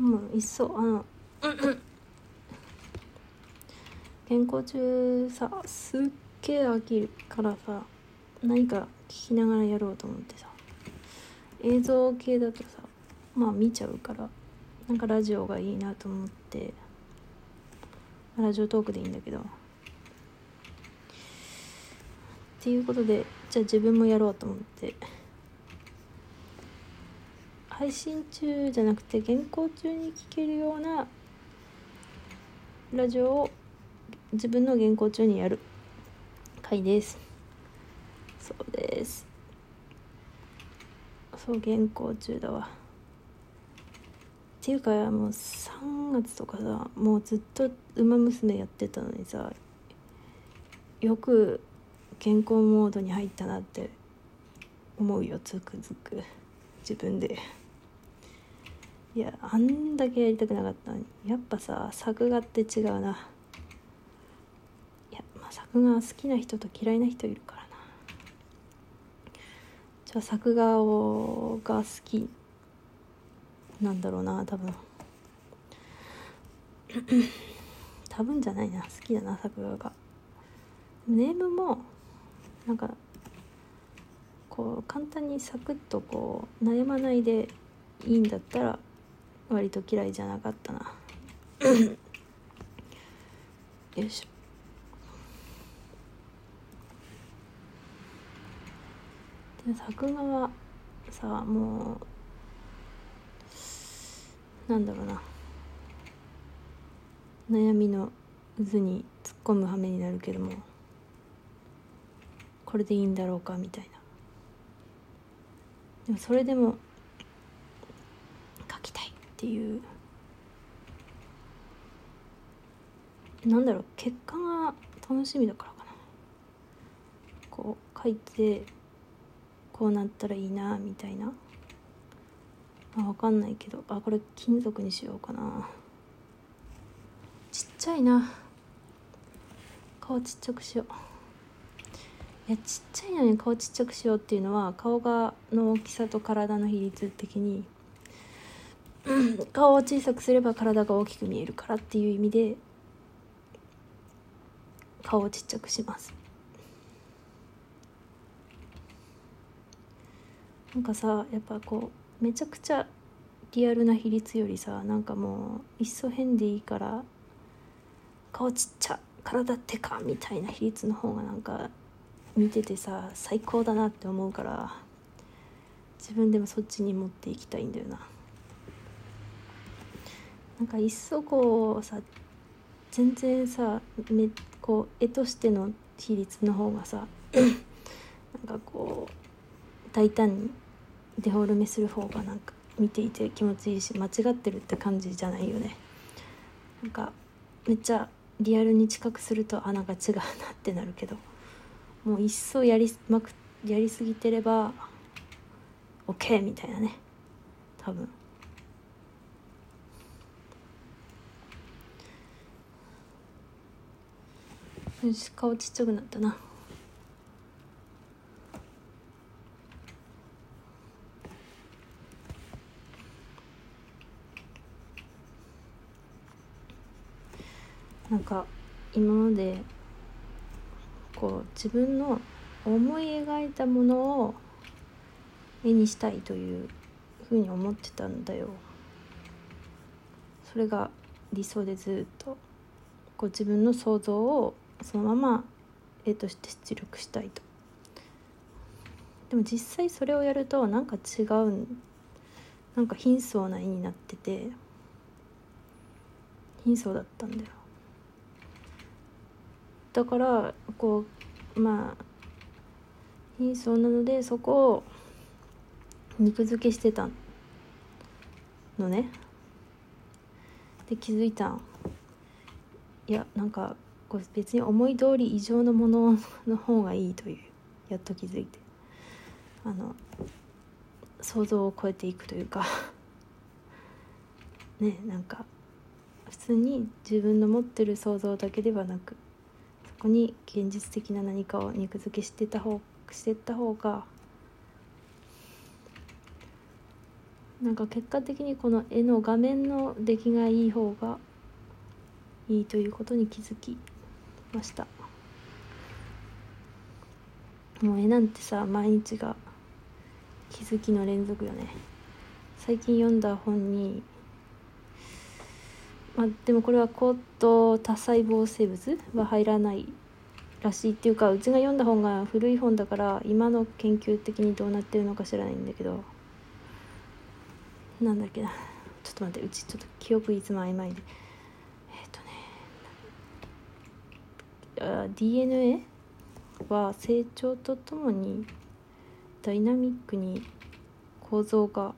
もういっそあの健康中さすっげえ飽きるからさ何か聞きながらやろうと思ってさ映像系だとさまあ見ちゃうからなんかラジオがいいなと思ってラジオトークでいいんだけど。っていうことでじゃあ自分もやろうと思って配信中じゃなくて原稿中に聞けるようなラジオを自分の原稿中にやる回です。そうです。そう原稿中だわ。っていうかもう3月とかさもうずっと「ウマ娘」やってたのにさよく健康モードに入ったなって思うよつくづく。自分で。いやあんだけやりたくなかったのに。やっぱさ作画って違うな。いや、まあ、作画好きな人と嫌いな人いるからな。じゃあ作画をが好きなんだろうな多分。多分じゃないな。好きだな作画が。ネームもなんかこう簡単にサクッとこう悩まないでいいんだったら割と嫌いじゃなかったな。よいしょ。で作画はさもうなんだろうな。悩みの渦に突っ込む羽目になるけどもこれでいいんだろうかみたいな。でもそれでもっていう。なんだろう結果が楽しみだからかな。こう書いてこうなったらいいなみたいな。あ分かんないけど。あこれ金属にしようかな。ちっちゃいな。顔ちっちゃくしよう。いやちっちゃいのに顔ちっちゃくしようっていうのは顔がの大きさと体の比率的に顔を小さくすれば体が大きく見えるからっていう意味で顔をちっちゃくします。なんかさやっぱこうめちゃくちゃリアルな比率よりさなんかもういっそ変でいいから顔ちっちゃ体ってかみたいな比率の方がなんか見ててさ最高だなって思うから自分でもそっちに持っていきたいんだよな。なんかいっそこうさ全然さめこう絵としての比率の方がさ なんかこう大胆にデフォルメする方がなんか見ていて気持ちいいし間違ってるって感じじゃないよね。なんかめっちゃリアルに近くするとあなんか違うなってなるけどもう一層やりまくやりすぎてれば OK みたいなね多分よし顔ちっちゃくなったな。なんか今までこう自分の思い描いたものを絵にしたいというふうに思ってたんだよ。それが理想でずっとこう自分の想像をそのまま絵として出力したいと。でも実際それをやるとなんか違うなんか貧相な絵になってて貧相だったんだよ。だからこうまあ貧相なのでそこを肉付けしてたのね。で気づいたん。いやなんかこう別に思い通り以上のものの方がいいというやっと気づいて。あの想像を超えていくというか。ねなんか普通に自分の持ってる想像だけではなくそこに現実的な何かを肉付けしてた方してった方がなんか結果的にこの絵の画面の出来がいい方がいいということに気づきました。もう絵なんてさ毎日が気づきの連続よね。最近読んだ本にまあでもこれは高等多細胞生物は入らないらしいっていうかうちが読んだ本が古い本だから今の研究的にどうなってるのか知らないんだけど。なんだっけな。ちょっと待ってうちちょっと記憶いつも曖昧でえっ、ー、とねあ DNA は成長とともにダイナミックに構造が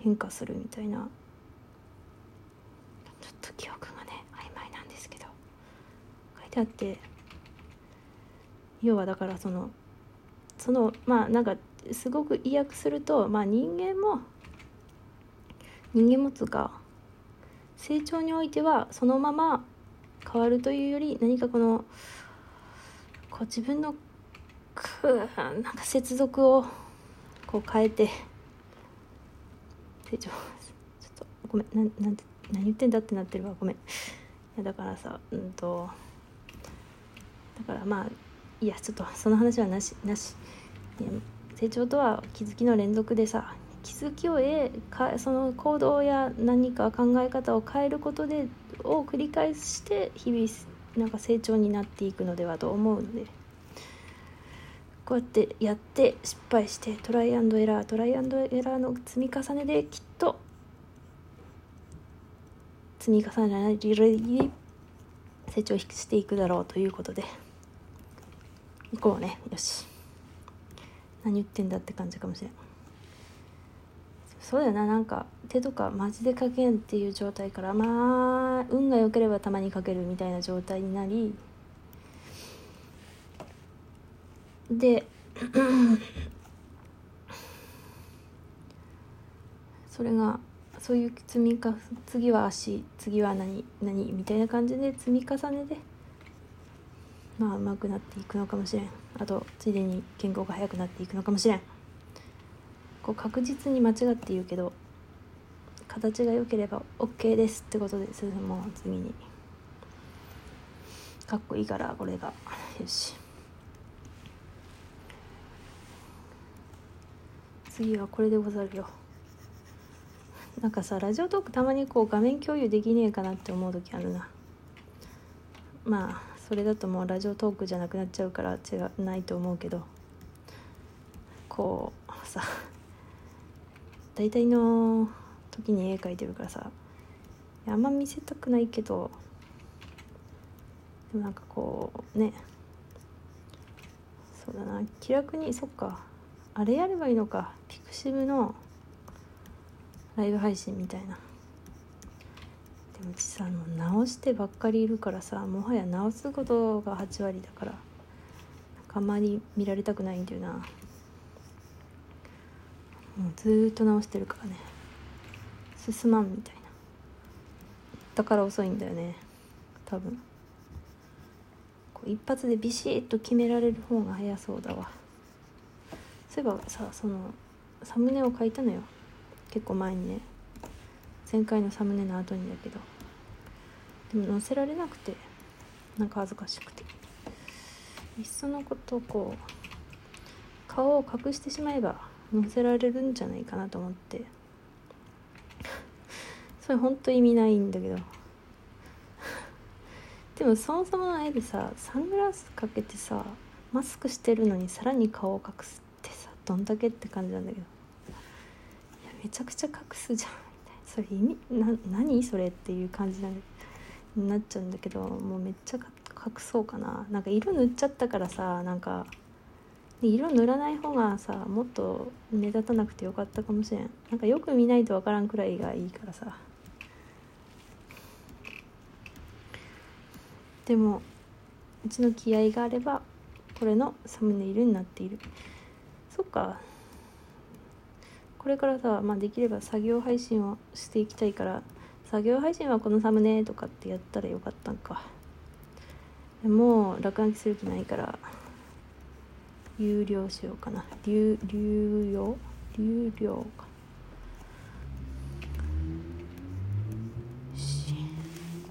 変化するみたいな。ちょっと記憶がね曖昧なんですけど。書いてあって。要はだからそのそのまあなんかすごく意訳すると、まあ、人間も人間もつが成長においてはそのまま変わるというより何かこのこう自分のなんか接続をこう変えて成長ちょっとごめんななんて何言ってんだってなってるわ。ごめん。いやだからさうんとだからまあいやちょっとその話はなしなし。成長とは気づきの連続でさ気づきを得かその行動や何か考え方を変えることでを繰り返して日々なんか成長になっていくのではと思うのでこうやってやって失敗してトライアンドエラートライアンドエラーの積み重ねできっと積み重ねられる成長していくだろうということで。行こうね。よし。何言ってんだって感じかもしれん。そうだよななんか手とかマジで書けんっていう状態からまあ運が良ければたまに書けるみたいな状態になりで それがそういう積みか次は足次は何何みたいな感じで積み重ねでまあ上手くなっていくのかもしれん。あとついでに健康が早くなっていくのかもしれん。こう確実に間違って言うけど形が良ければ OK ですってことですもう次に。かっこいいからこれが。よし。次はこれでござるよ。なんかさラジオトークたまにこう画面共有できねえかなって思う時あるな。まあそれだともうラジオトークじゃなくなっちゃうから違うないと思うけど。こうさ大体の時に絵描いてるからさあんま見せたくないけどでもなんかこうね。そうだな。気楽にそっか。あれやればいいのか。ピクシブのライブ配信みたいな。でも実際も直してばっかりいるからさもはや直すことが8割だからあんまり見られたくないんだよな。もうずっと直してるからね。進まんみたいな。だから遅いんだよね。多分。こう一発でビシッと決められる方が早そうだわ。そういえばさそのサムネを書いたのよ。結構前にね。前回のサムネの後にだけど。でも載せられなくてなんか恥ずかしくて。いっそのことこう顔を隠してしまえば載せられるんじゃないかなと思って。それほんと意味ないんだけど。でもそもそもの絵でさサングラスかけてさマスクしてるのにさらに顔を隠すってさどんだけって感じなんだけど。いやめちゃくちゃ隠すじゃん。それ意味な何それっていう感じになっちゃうんだけどもうめっちゃ隠そうかな。なんか色塗っちゃったからさなんか色塗らない方がさもっと目立たなくてよかったかもしれん。なんかよく見ないと分からんくらいがいいからさ。でもうちの気合があればこれのサムネイルになっている。そっか。これからさ、まあ、できれば作業配信をしていきたいから作業配信はこのサムネとかってやったらよかったんか。もう落書きする気ないから。流量しようかな。流流用？流量か。